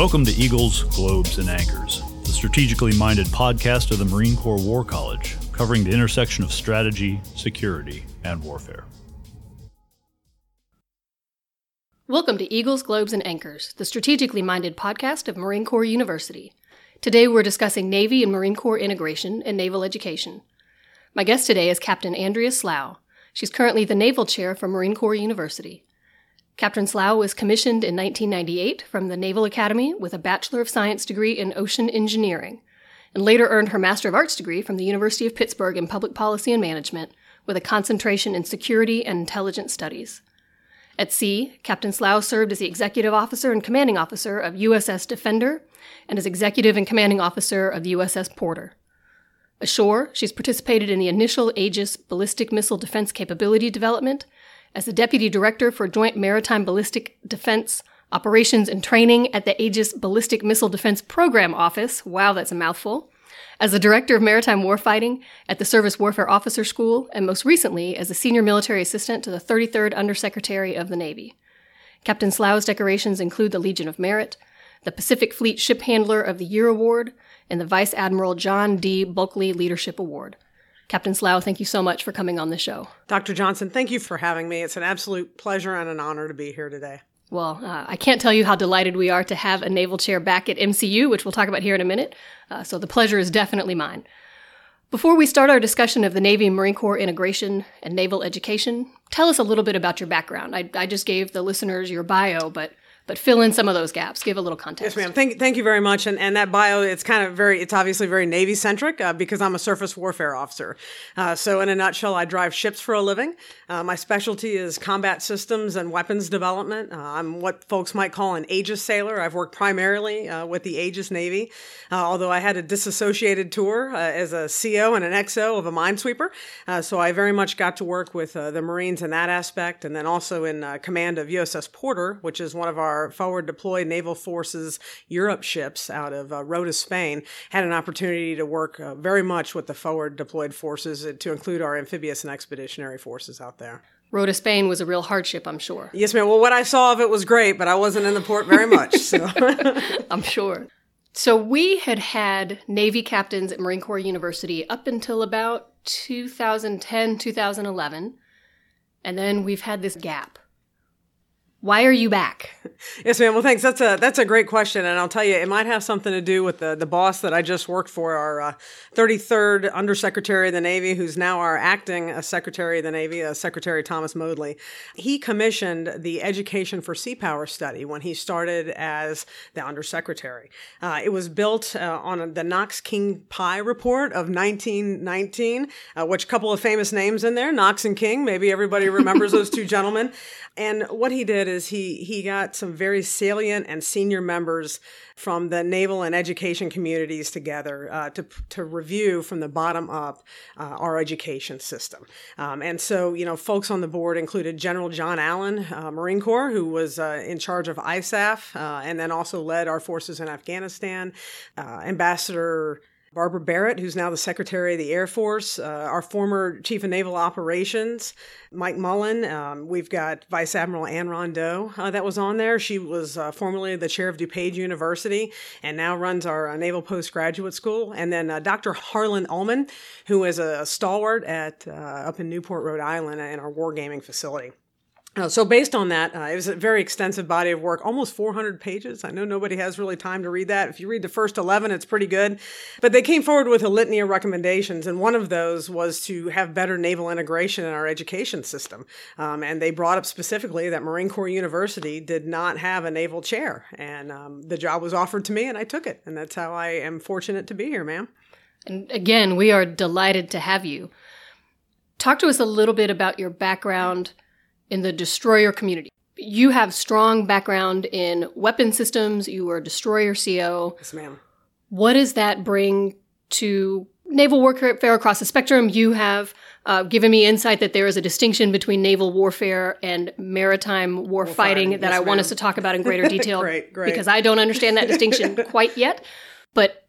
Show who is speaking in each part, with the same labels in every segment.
Speaker 1: Welcome to Eagles, Globes, and Anchors, the strategically minded podcast of the Marine Corps War College, covering the intersection of strategy, security, and warfare.
Speaker 2: Welcome to Eagles, Globes, and Anchors, the strategically minded podcast of Marine Corps University. Today we're discussing Navy and Marine Corps integration and naval education. My guest today is Captain Andrea Slough. She's currently the Naval Chair for Marine Corps University. Captain Slough was commissioned in 1998 from the Naval Academy with a Bachelor of Science degree in Ocean Engineering, and later earned her Master of Arts degree from the University of Pittsburgh in Public Policy and Management with a concentration in Security and Intelligence Studies. At sea, Captain Slough served as the Executive Officer and Commanding Officer of USS Defender and as Executive and Commanding Officer of the USS Porter. Ashore, she's participated in the initial Aegis ballistic missile defense capability development as the Deputy Director for Joint Maritime Ballistic Defense Operations and Training at the Aegis Ballistic Missile Defense Program Office. Wow, that's a mouthful. As the Director of Maritime Warfighting at the Surface Warfare Officer School, and most recently as a Senior Military Assistant to the 33rd Undersecretary of the Navy. Captain Slough's decorations include the Legion of Merit, the Pacific Fleet Ship Handler of the Year Award, and the Vice Admiral John D. Bulkeley Leadership Award. Captain Slough, thank you so much for coming on the show.
Speaker 3: Dr. Johnson, thank you for having me. It's an absolute pleasure and an honor to be here today.
Speaker 2: Well, uh, I can't tell you how delighted we are to have a naval chair back at MCU, which we'll talk about here in a minute. Uh, so the pleasure is definitely mine. Before we start our discussion of the Navy and Marine Corps integration and naval education, tell us a little bit about your background. I, I just gave the listeners your bio, but but fill in some of those gaps. Give a little context.
Speaker 3: Yes, ma'am. Thank, thank you very much. And, and that bio, it's kind of very, it's obviously very Navy centric uh, because I'm a surface warfare officer. Uh, so, in a nutshell, I drive ships for a living. Uh, my specialty is combat systems and weapons development. Uh, I'm what folks might call an Aegis sailor. I've worked primarily uh, with the Aegis Navy, uh, although I had a disassociated tour as a CO and an XO of a minesweeper. so, I very much got to work with the Marines in that aspect, and then also in command of USS Porter, which is one of our forward deployed naval forces Europe ships out of uh, Rota, Spain, had an opportunity to work uh, very much with the forward deployed forces uh, to include our amphibious and expeditionary forces out there.
Speaker 2: Rota, Spain was a real hardship, I'm sure.
Speaker 3: Yes, ma'am. Well, what I saw of it was great, but I wasn't in the port very much. So
Speaker 2: I'm sure. So we had had Navy captains at Marine Corps University up until about 2010, 2011. And then we've had this gap. Why are you back?
Speaker 3: Yes, ma'am. Well, thanks. That's a that's a great question, and I'll tell you, it might have something to do with the the boss that I just worked for, our uh, 33rd Undersecretary of the Navy, who's now our acting uh, Secretary of the Navy, uh, Secretary Thomas Modly. He commissioned the Education for Sea Power study when he started as the Undersecretary. Uh, it was built uh, on the Knox King Pye report of 1919, uh, which a couple of famous names in there, Knox and King. Maybe everybody remembers those two gentlemen. And what he did is he he got some very salient and senior members from the naval and education communities together uh, to to review from the bottom up uh, our education system. Um, and so, you know, folks on the board included General John Allen, uh, Marine Corps, who was uh, in charge of ISAF, uh, and then also led our forces in Afghanistan. Uh, Ambassador Barbara Barrett, who's now the Secretary of the Air Force, uh, our former Chief of Naval Operations, Mike Mullen. Um, we've got Vice Admiral Anne Rondeau uh, that was on there. She was uh, formerly the chair of DuPage University and now runs our uh, Naval Postgraduate School. And then uh, Dr. Harlan Ullman, who is a stalwart at uh, up in Newport, Rhode Island, in our wargaming facility. Uh, so based on that, uh, it was a very extensive body of work, almost 400 pages. I know nobody has really time to read that. If you read the first 11, it's pretty good. But they came forward with a litany of recommendations, and one of those was to have better naval integration in our education system. Um, and they brought up specifically that Marine Corps University did not have a naval chair, and um, the job was offered to me, and I took it. And that's how I am fortunate to be here, ma'am.
Speaker 2: And again, we are delighted to have you. Talk to us a little bit about your background in the destroyer community. You have strong background in weapon systems. You were a destroyer CO.
Speaker 3: Yes, ma'am.
Speaker 2: What does that bring to naval warfare across the spectrum? You have uh, given me insight that there is a distinction between naval warfare and maritime war, fighting that yes, I ma'am. want us to talk about in greater detail.
Speaker 3: great, great.
Speaker 2: Because I don't understand that distinction quite yet. But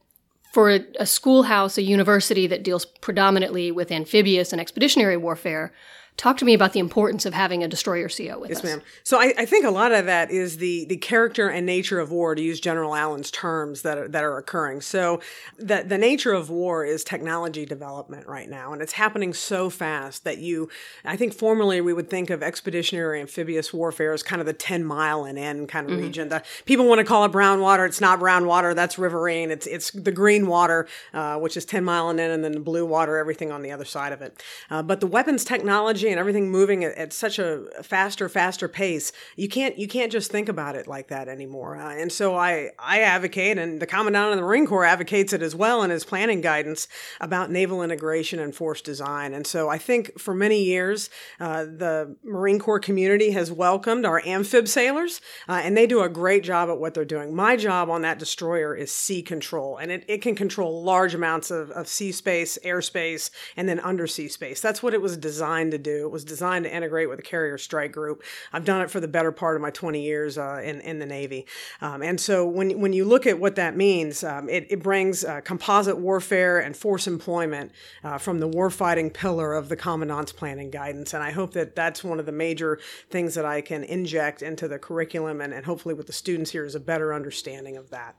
Speaker 2: for a, a schoolhouse, a university that deals predominantly with amphibious and expeditionary warfare, Talk to me about the importance of having a destroyer CO with
Speaker 3: yes,
Speaker 2: us.
Speaker 3: Yes, ma'am. So I, I, think a lot of that is the the character and nature of war, to use General Allen's terms that are, that are occurring. So the the nature of war is technology development right now, and it's happening so fast that you, I think formerly we would think of expeditionary amphibious warfare as kind of the ten mile and end kind of mm-hmm. region. The, people want to call it brown water. It's not brown water. That's riverine. It's it's the green water, uh, which is ten mile and in, and then the blue water, everything on the other side of it. Uh, but the weapons technology and everything moving at, at, such a faster, faster pace, you can't you can't just think about it like that anymore. Uh, and so I I advocate, and the Commandant of the Marine Corps advocates it as well in his planning guidance about naval integration and force design. And so I think for many years uh, the Marine Corps community has welcomed our amphib sailors, uh, and they do a great job at what they're doing. My job on that destroyer is sea control, and it, it can control large amounts of, of sea space, airspace, and then undersea space. That's what it was designed to do. It was designed to integrate with the carrier strike group. I've done it for the better part of my 20 years uh, in, in the Navy. Um, and so when, when you look at what that means, um, it, it brings uh, composite warfare and force employment uh, from the warfighting pillar of the Commandant's planning guidance. And I hope that that's one of the major things that I can inject into the curriculum and, and hopefully with the students here is a better understanding of that.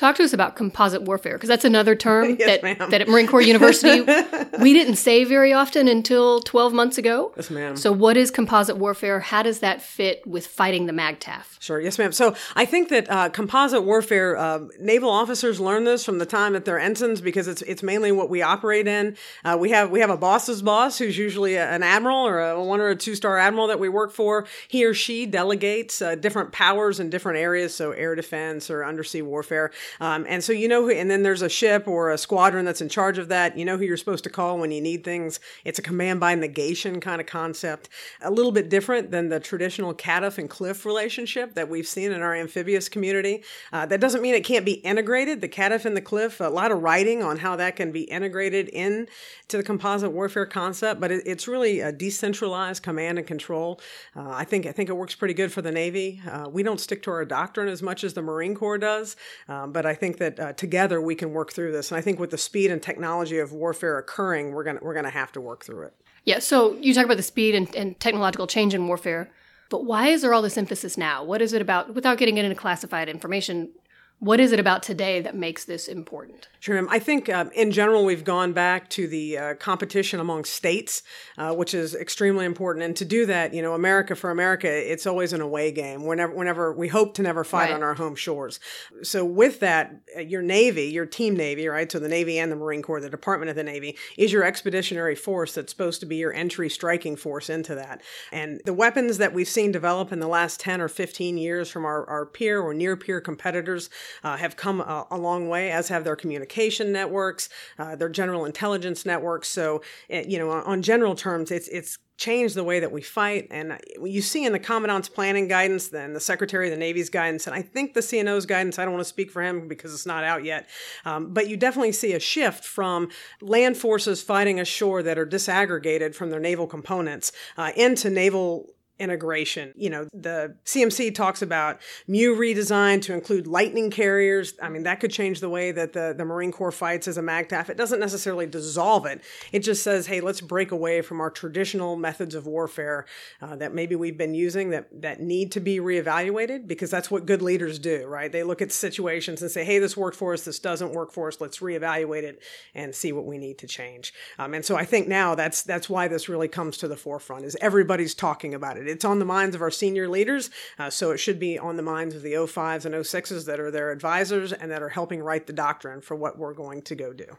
Speaker 2: Talk to us about composite warfare, because that's another term
Speaker 3: yes,
Speaker 2: that, that at Marine Corps University we didn't say very often until 12 months ago.
Speaker 3: Yes, ma'am.
Speaker 2: So, what is composite warfare? How does that fit with fighting the MAGTF?
Speaker 3: Sure, yes, ma'am. So, I think that uh, composite warfare, uh, naval officers learn this from the time that they're ensigns because it's it's mainly what we operate in. Uh, we have we have a boss's boss who's usually an admiral or a one or a two star admiral that we work for. He or she delegates uh, different powers in different areas, so air defense or undersea warfare. Um, and so you know who, and then there's a ship or a squadron that's in charge of that. You know who you're supposed to call when you need things. It's a command by negation kind of concept, a little bit different than the traditional CATF and CLF relationship that we've seen in our amphibious community. Uh, that doesn't mean it can't be integrated. The CATF and the CLF, a lot of writing on how that can be integrated in to the composite warfare concept, but it, it's really a decentralized command and control. Uh, I think I think it works pretty good for the Navy. Uh, we don't stick to our doctrine as much as the Marine Corps does, um, but I think that uh, together we can work through this. And I think with the speed and technology of warfare occurring, we're gonna we're gonna have to work through it.
Speaker 2: Yeah. So you talk about the speed and, and technological change in warfare. But why is there all this emphasis now? What is it about, without getting into classified information, what is it about today that makes this important?
Speaker 3: Sure. I think uh, in general, we've gone back to the uh, competition among states, uh, which is extremely important. And to do that, you know, America for America, it's always an away game. Whenever, whenever we hope to never fight right. on our home shores. So with that, uh, your Navy, your team Navy, right? So the Navy and the Marine Corps, the Department of the Navy, is your expeditionary force that's supposed to be your entry striking force into that. And the weapons that we've seen develop in the last 10 or 15 years from our, our peer or near peer competitors uh, have come a, a, long way, as have their communication networks, uh, their general intelligence networks. So, it, you know, on general terms, it's it's changed the way that we fight. And you see in the commandant's planning guidance, then the secretary of the Navy's guidance, and I think the CNO's guidance, I don't want to speak for him because it's not out yet, um, but you definitely see a shift from land forces fighting ashore that are disaggregated from their naval components uh, into naval integration. You know, the CMC talks about MEU redesign to include lightning carriers. I mean, that could change the way that the, the Marine Corps fights as a MAGTF. It doesn't necessarily dissolve it. It just says, hey, let's break away from our traditional methods of warfare uh, that maybe we've been using that, that need to be reevaluated because that's what good leaders do, right? They look at situations and say, hey, this worked for us, this doesn't work for us, let's reevaluate it and see what we need to change. Um, and so I think now that's that's why this really comes to the forefront is everybody's talking about it it's on the minds of our senior leaders, uh, so it should be on the minds of the 05s and 06s that are their advisors and that are helping write the doctrine for what we're going to go do.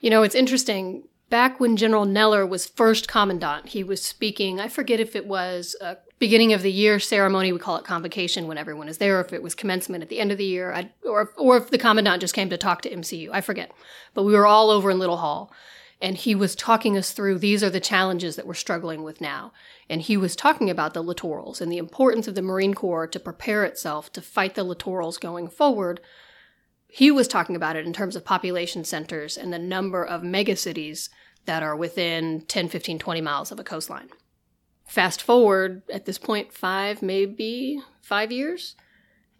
Speaker 2: You know, it's interesting. Back when General Neller was first commandant, he was speaking, I forget if it was a beginning of the year ceremony, we call it convocation when everyone is there, or if it was commencement at the end of the year, I, or, or if the commandant just came to talk to MCU, I forget. But we were all over in Little Hall and he was talking us through these are the challenges that we're struggling with now. And he was talking about the littorals and the importance of the Marine Corps to prepare itself to fight the littorals going forward. He was talking about it in terms of population centers and the number of megacities that are within 10, 15, 20 miles of a coastline. Fast forward at this point, five, maybe five years,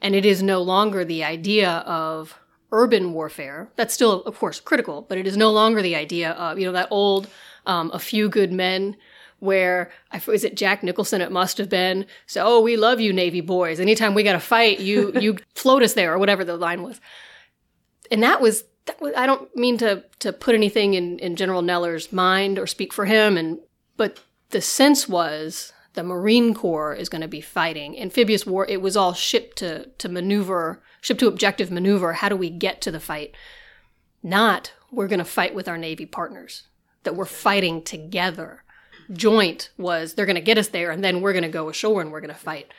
Speaker 2: and it is no longer the idea of urban warfare. That's still, of course, critical, but it is no longer the idea of, you know, that old, um, a few good men where is it Jack Nicholson? It must have been. So, oh, we love you, Navy boys. Anytime we got a fight, you you float us there, or whatever the line was. And that was that was. I don't mean to to put anything in in General Neller's mind or speak for him, and but the sense was the Marine Corps is going to be fighting amphibious war. It was all ship to to maneuver, ship to objective maneuver. How do we get to the fight? Not we're going to fight with our Navy partners. That we're fighting together. Joint was they're going to get us there, and then we're going to go ashore and we're going to fight.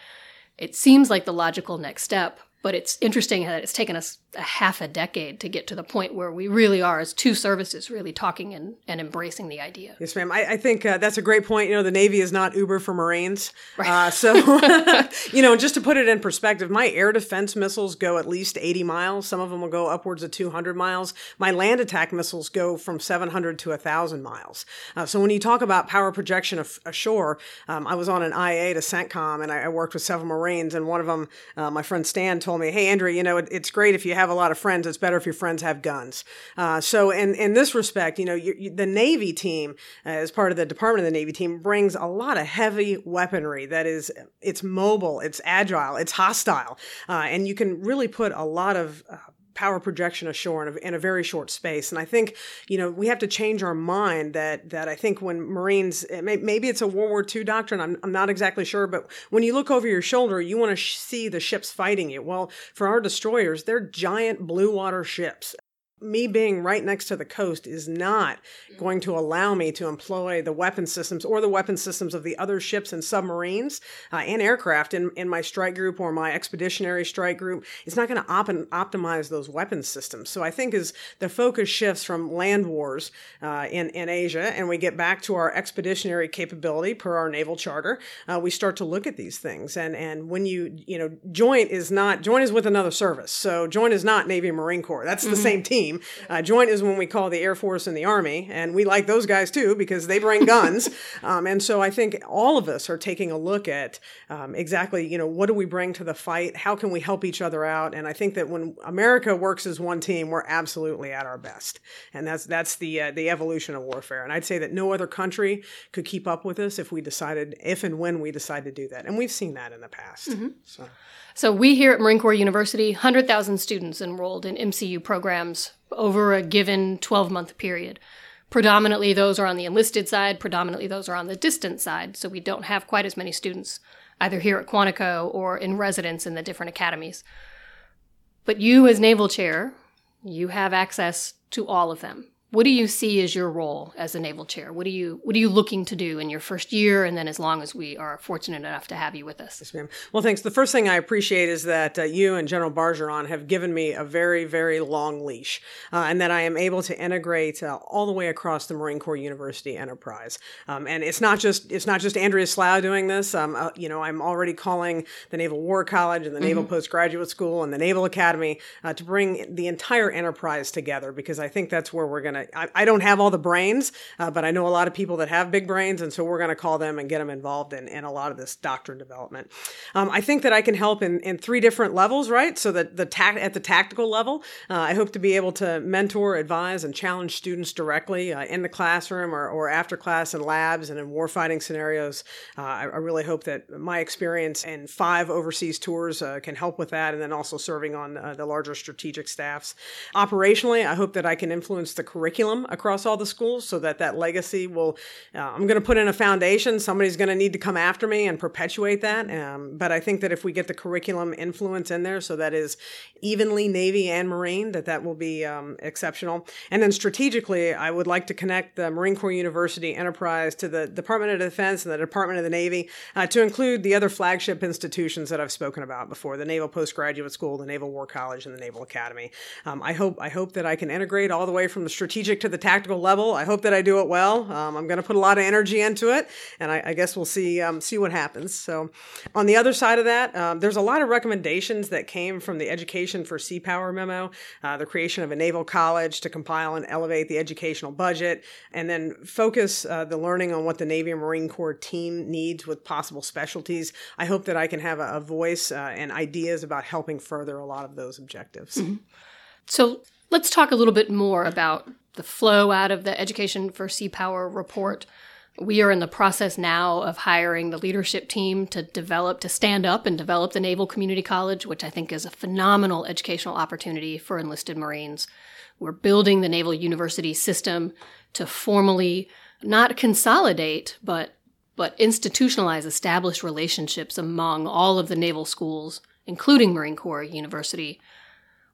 Speaker 2: It seems like the logical next step, but it's interesting that it's taken us a half a decade to get to the point where we really are, as two services, really talking and, and embracing the idea.
Speaker 3: Yes, ma'am. I, I think uh, that's a great point. You know, the Navy is not Uber for Marines.
Speaker 2: Right.
Speaker 3: Uh, so, you know, just to put it in perspective, my air defense missiles go at least 80 miles. Some of them will go upwards of 200 miles. My land attack missiles go from 700 to 1,000 miles. Uh, so when you talk about power projection of, ashore, um, I was on an IA to CENTCOM and I, I, worked with several Marines, and one of them, uh, my friend Stan, told me, "Hey, Andrea, you know, it, it's great if you have a lot of friends. It's better if your friends have guns." Uh, so, in in this respect, you know, you, you, the Navy team, uh, as part of the Department of the Navy team, brings a lot of heavy weaponry that is it's mobile, it's agile, it's hostile, uh, and you can really put a lot of uh, power projection ashore in a, in a, very short space. And I think, you know, we have to change our mind that, that I think when Marines, it may, maybe it's a World War II doctrine, I'm, I'm not exactly sure, but when you look over your shoulder, you want to sh- see the ships fighting you. Well, for our destroyers, they're giant blue water ships me being right next to the coast is not going to allow me to employ the weapon systems or the weapon systems of the other ships and submarines uh, and aircraft in, in my strike group or my expeditionary strike group. It's not going to op- optimize those weapon systems. So I think as the focus shifts from land wars uh, in, in Asia and we get back to our expeditionary capability per our naval charter, uh, we start to look at these things. And, and when you, you know, joint is not, joint is with another service. So joint is not Navy Marine Corps. That's mm-hmm. the same team team. Uh, joint is when we call the Air Force and the Army, and we like those guys too because they bring guns. um, and so I think all of us are taking a look at um, exactly, you know, what do we bring to the fight? How can we help each other out? And I think that when America works as one team, we're absolutely at our best. And that's that's the uh, the evolution of warfare. And I'd say that no other country could keep up with us if we decided, if and when we decide to do that. And we've seen that in the past. Mm-hmm. So.
Speaker 2: So we here at Marine Corps University, 100,000 students enrolled in MCU programs over a given 12 month period. Predominantly, those are on the enlisted side, predominantly, those are on the distant side, so we don't have quite as many students either here at Quantico or in residence in the different academies. But you, as Naval Chair, you have access to all of them. What do you see as your role as a naval chair? What are you What are you looking to do in your first year, and then as long as we are fortunate enough to have you with us?
Speaker 3: Yes, ma'am. Well, thanks. The first thing I appreciate is that uh, you and General Bargeron have given me a very, very long leash, uh, and that I am able to integrate uh, all the way across the Marine Corps University enterprise. Um, and it's not just it's not just Andrea Slough doing this. Um, uh, you know, I'm already calling the Naval War College and the mm-hmm. Naval Postgraduate School and the Naval Academy uh, to bring the entire enterprise together because I think that's where we're going to I, I, don't have all the brains, uh, but I know a lot of people that have big brains, and so we're going to call them and get them involved in, in a lot of this doctrine development. Um, I think that I can help in, in three different levels, right? So that the at the tactical level, uh, I hope to be able to mentor, advise, and challenge students directly uh, in the classroom or, or after class in labs and in warfighting scenarios. Uh, I, I, really hope that my experience in five overseas tours uh, can help with that, and then also serving on uh, the larger strategic staffs. Operationally, I hope that I can influence the curriculum curriculum across all the schools so that that legacy will uh, i'm going to put in a foundation. Somebody's going to need to come after me and perpetuate that. Um, but i think that if we get the curriculum influence in there so that is evenly navy and marine that that will be um, exceptional. And then strategically i would like to connect the marine corps university enterprise to the department of defense and the department of the navy uh, to include the other flagship institutions that i've spoken about before the naval postgraduate school the naval war college and the naval academy. Um, i hope i hope that i can integrate all the way from the strategic strategic to the tactical level. I hope that I do it well. Um, I'm going to put a lot of energy into it, and I, I guess we'll see um, see what happens. So, on the other side of that, um, there's a lot of recommendations that came from the Education for Sea Power memo, uh, the creation of a naval college to compile and elevate the educational budget, and then focus uh, the learning on what the Navy and Marine Corps team needs with possible specialties. I hope that I can have a, a voice uh, and ideas about helping further a lot of those objectives.
Speaker 2: Mm-hmm. So let's talk a little bit more about the flow out of the Education for Sea Power report. We are in the process now of hiring the leadership team to develop, to stand up and develop the Naval Community College, which I think is a phenomenal educational opportunity for enlisted Marines. We're building the Naval University system to formally not consolidate, but but institutionalize established relationships among all of the naval schools, including Marine Corps University,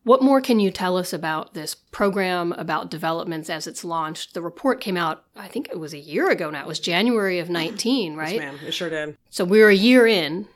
Speaker 2: what more can you tell us about this program, about developments as it's launched? The report came out, I think it was a year ago now. It was January of 19, right?
Speaker 3: Yes, ma'am. It sure did.
Speaker 2: So we're a year in.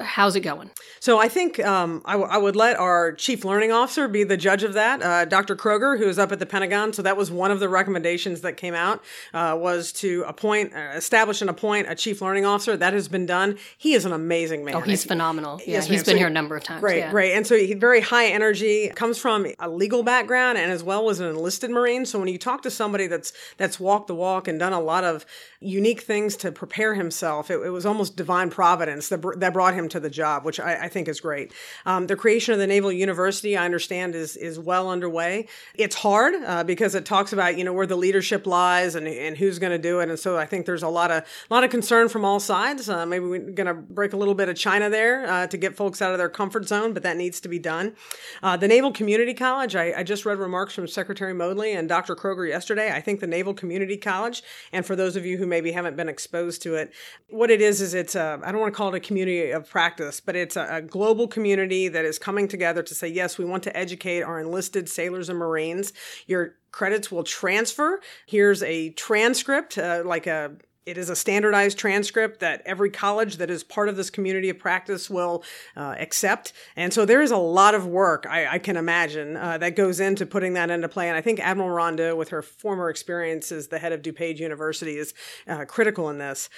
Speaker 2: How's it going?
Speaker 3: So I think um, I, w- I would let our chief learning officer be the judge of that, uh, Dr. Kroger, who is up at the Pentagon. So that was one of the recommendations that came out uh, was to appoint, uh, establish and appoint a chief learning officer. That has been done. He is an amazing man.
Speaker 2: Oh, he's phenomenal. Yeah,
Speaker 3: Yes,
Speaker 2: he's
Speaker 3: ma'am.
Speaker 2: been
Speaker 3: So
Speaker 2: here a number of times.
Speaker 3: Great,
Speaker 2: yeah.
Speaker 3: great. And so he's very high energy, comes from a legal background and as well as an enlisted Marine. So when you talk to somebody that's that's walked the walk and done a lot of unique things to prepare himself, it, it was almost divine providence that, br- that brought him to the job, which I, I think is great. Um, the creation of the Naval University, I understand, is is well underway. It's hard uh, because it talks about you know where the leadership lies and, and who's going to do it, and so I think there's a lot of a lot of concern from all sides. Uh, maybe we're going to break a little bit of China there uh, to get folks out of their comfort zone, but that needs to be done. Uh, the Naval Community College, I, I just read remarks from Secretary Modly and Dr. Kroger yesterday. I think the Naval Community College, and for those of you who maybe haven't been exposed to it, what it is is it's a I don't want to call it a community of practice, but it's a, a global community that is coming together to say yes, we want to educate our enlisted sailors and Marines. Your credits will transfer. Here's a transcript, uh, like a it is a standardized transcript that every college that is part of this community of practice will uh, accept. And so there is a lot of work, I, I can imagine, uh, that goes into putting that into play. And I think Admiral Rondeau, with her former experience as the head of DuPage University, is uh, critical in this.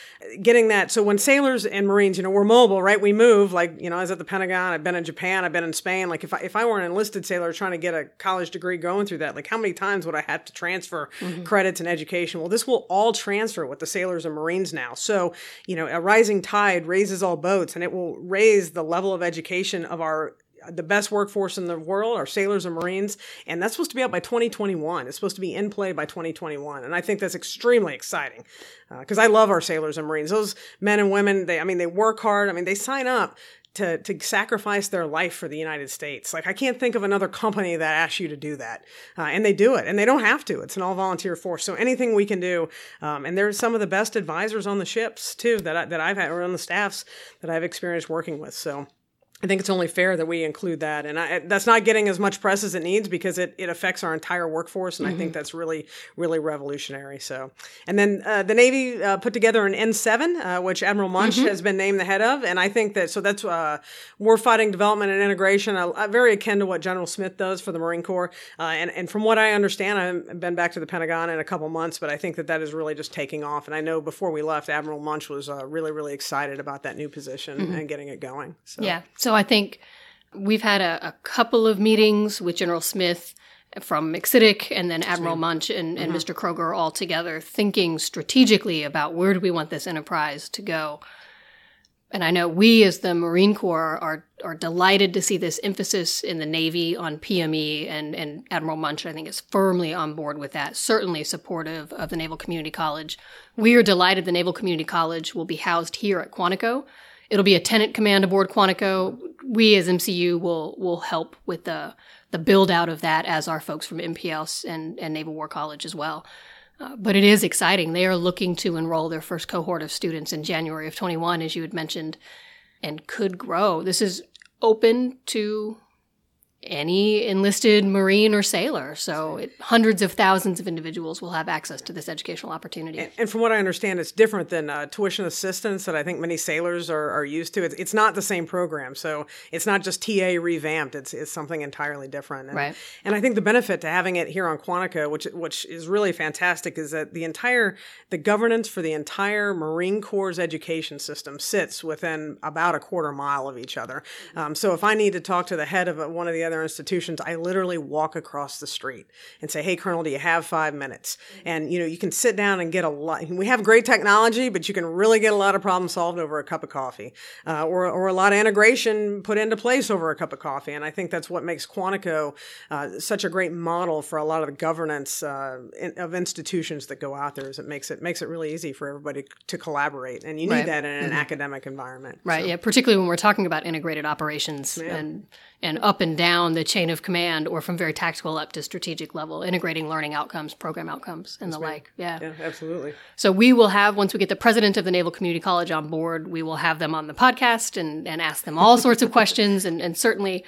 Speaker 3: Getting that. So when sailors and Marines, you know, we're mobile, right? We move. Like, you know, I was at the Pentagon, I've been in Japan, I've been in Spain. Like, if I, if I were an enlisted sailor trying to get a college degree going through that, like, how many times would I have to transfer credits and education? Well, this will all transfer with the sailors and Marines now. So, you know, a rising tide raises all boats and it will raise the level of education of our the best workforce in the world, our sailors and Marines, and that's supposed to be out by 2021. It's supposed to be in play by 2021, and I think that's extremely exciting uh, because I love our sailors and Marines. Those men and women, they, I mean, they work hard. I mean, they sign up to to sacrifice their life for the United States. Like I can't think of another company that asks you to do that, uh, and they do it, and they don't have to. It's an all volunteer force. So anything we can do, um, and there's some of the best advisors on the ships too that I, that I've had or on the staffs that I've experienced working with. So. I think it's only fair that we include that, and I, that's not getting as much press as it needs because it, it affects our entire workforce, and I think that's really really revolutionary. So, and then uh, the Navy uh, put together an N7, uh, which Admiral Munsch has been named the head of, and I think that so that's uh, warfighting development and integration, uh, uh, very akin to what General Smith does for the Marine Corps. Uh, and and from what I understand, I haven't been back to the Pentagon in a couple months, but I think that that is really just taking off. And I know before we left, Admiral Munsch was uh, really really excited about that new position and getting it going. So.
Speaker 2: Yeah. So I think we've had a, a couple of meetings with General Smith from MCCDC and then Admiral Munsch and, and mm-hmm. Mr. Kroger all together, thinking strategically about where do we want this enterprise to go. And I know we as the Marine Corps are are delighted to see this emphasis in the Navy on PME and, and Admiral Munsch, I think, is firmly on board with that, certainly supportive of the Naval Community College. We are delighted the Naval Community College will be housed here at Quantico. It'll be a tenant command aboard Quantico. We as MCU will will help with the the build out of that as our folks from MPLs and, and Naval War College as well. Uh, but it is exciting. They are looking to enroll their first cohort of students in January of 21, as you had mentioned, and could grow. This is open to any enlisted Marine or sailor. So it, hundreds of thousands of individuals will have access to this educational opportunity.
Speaker 3: And from what I understand, it's different than uh, tuition assistance that I think many sailors are, are used to. It's, it's not the same program. So it's not just TA revamped. It's, it's something entirely different. And,
Speaker 2: Right.
Speaker 3: And I think the benefit to having it here on Quantico, which, which is really fantastic, is that the entire, the governance for the entire Marine Corps education system sits within about a quarter mile of each other. Um, so if I need to talk to the head of one of the other other institutions, I literally walk across the street and say, "Hey, Colonel, do you have five minutes?" And you know, you can sit down and get a lot. We have great technology, but you can really get a lot of problems solved over a cup of coffee, uh, or or a lot of integration put into place over a cup of coffee. And I think that's what makes Quantico uh, such a great model for a lot of the governance uh, in, of institutions that go out there. Is it makes it makes it really easy for everybody to collaborate, and you need
Speaker 2: Right.
Speaker 3: that in an academic environment.
Speaker 2: Right. Yeah. Particularly when we're talking about integrated operations and and up and down the chain of command, or from very tactical up to strategic level, integrating learning outcomes, program outcomes, and the like. Yeah.
Speaker 3: Yeah, absolutely.
Speaker 2: So we will have once we get the president of the Naval Community College on board, we will have them on the podcast and and ask them all sorts of questions, and and certainly.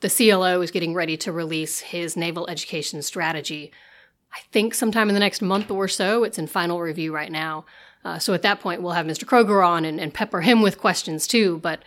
Speaker 2: The CLO is getting ready to release his naval education strategy. I think sometime in the next month or so. It's in final review right now. Uh, so at that point, we'll have Mr. Kroger on and, and pepper him with questions too. But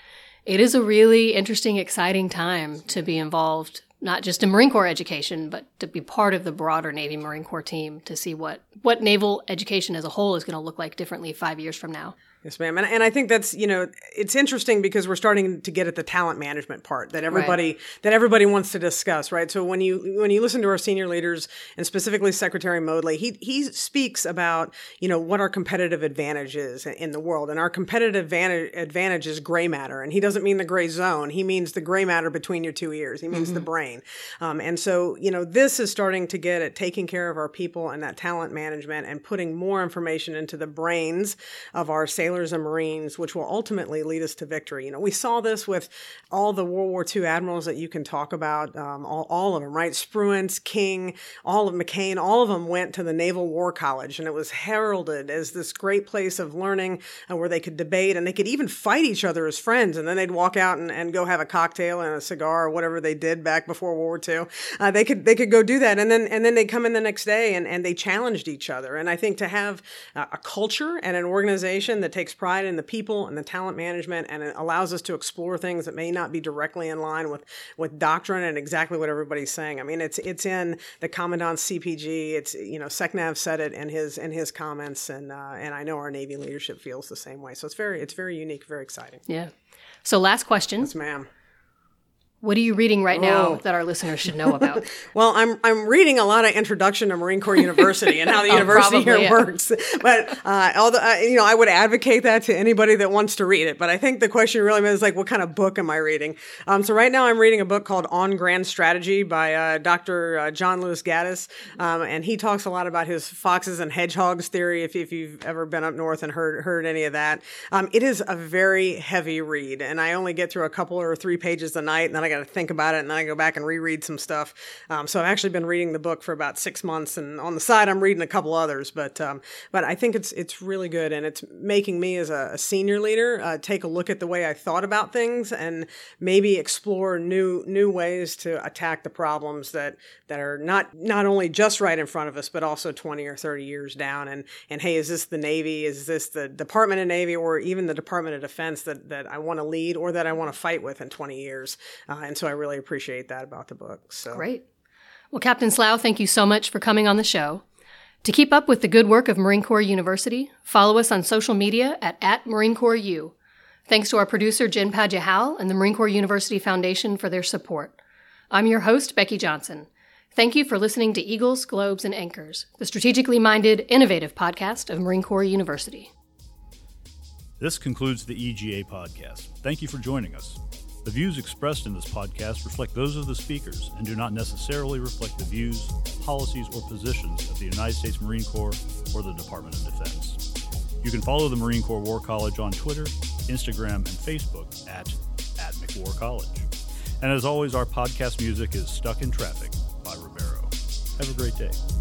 Speaker 2: it is a really interesting, exciting time to be involved, not just in Marine Corps education, but to be part of the broader Navy Marine Corps team to see what, what naval education as a whole is going to look like differently five years from now.
Speaker 3: Yes, ma'am. And, and I think that's, you know, it's interesting because we're starting to get at the talent management part that everybody, that everybody wants to discuss, right? So when you, when you listen to our senior leaders and specifically Secretary Modly, he, he speaks about, you know, what our competitive advantage is in the world. And our competitive advantage, advantage is gray matter. And he doesn't mean the gray zone. He means the gray matter between your two ears. He means the brain. Um, and so, you know, this is starting to get at taking care of our people and that talent management and putting more information into the brains of our sailors and Marines, which will ultimately lead us to victory. You know, we saw this with all the World War II admirals that you can talk about, um, all, all of them, right? Spruance, King, all of McCain, all of them went to the Naval War College, and it was heralded as this great place of learning uh, where they could debate and they could even fight each other as friends, and then they'd walk out and, and go have a cocktail and a cigar or whatever they did back before World War II. Uh, they could they could go do that, and then and then they come in the next day and, and they challenged each other. And I think to have a culture and an organization that takes pride in the people and the talent management and it allows us to explore things that may not be directly in line with with doctrine and exactly what everybody's saying. I mean, it's it's in the commandant's CPG. It's you know SECNAV said it in his in his comments, and uh, and I know our Navy leadership feels the same way. So it's very it's very unique, very exciting.
Speaker 2: Yeah. So last question.
Speaker 3: Yes, ma'am.
Speaker 2: What are you reading right now
Speaker 3: Oh.
Speaker 2: that our listeners should know about?
Speaker 3: Well, I'm I'm reading a lot of Introduction to Marine Corps University and how the
Speaker 2: Oh,
Speaker 3: university here
Speaker 2: yeah.
Speaker 3: works. But uh, although uh, you know, I would advocate that to anybody that wants to read it. But I think the question really is like, what kind of book am I reading? Um, so right now, I'm reading a book called On Grand Strategy by uh, Dr. Uh, John Lewis Gaddis, um, and he talks a lot about his foxes and hedgehogs theory. If, if you've ever been up north and heard heard any of that, um, it is a very heavy read, and I only get through a couple or three pages a night, and then I got to think about it, and then I go back and reread some stuff. Um, so I've actually been reading the book for about six months, and on the side I'm reading a couple others. But um, but I think it's it's really good, and it's making me as a, a senior leader uh, take a look at the way I thought about things, and maybe explore new new ways to attack the problems that that are not not only just right in front of us, but also twenty or thirty years down. And and hey, is this the Navy? Is this the Department of Navy, or even the Department of Defense that that I want to lead or that I want to fight with in twenty years? Uh, and so I really appreciate that about the book. So
Speaker 2: Great. Well, Captain Slough, thank you so much for coming on the show. To keep up with the good work of Marine Corps University, follow us on social media at, at Marine Corps U. Thanks to our producer, Jen Padgett-Howell, and the Marine Corps University Foundation for their support. I'm your host, Becky Johnson. Thank you for listening to Eagles, Globes, and Anchors, the strategically minded, innovative podcast of Marine Corps University.
Speaker 1: This concludes the EGA podcast. Thank you for joining us. The views expressed in this podcast reflect those of the speakers and do not necessarily reflect the views, policies, or positions of the United States Marine Corps or the Department of Defense. You can follow the Marine Corps War College on Twitter, Instagram, and Facebook at, at McWar College. And as always, our podcast music is Stuck in Traffic by Rivero. Have a great day.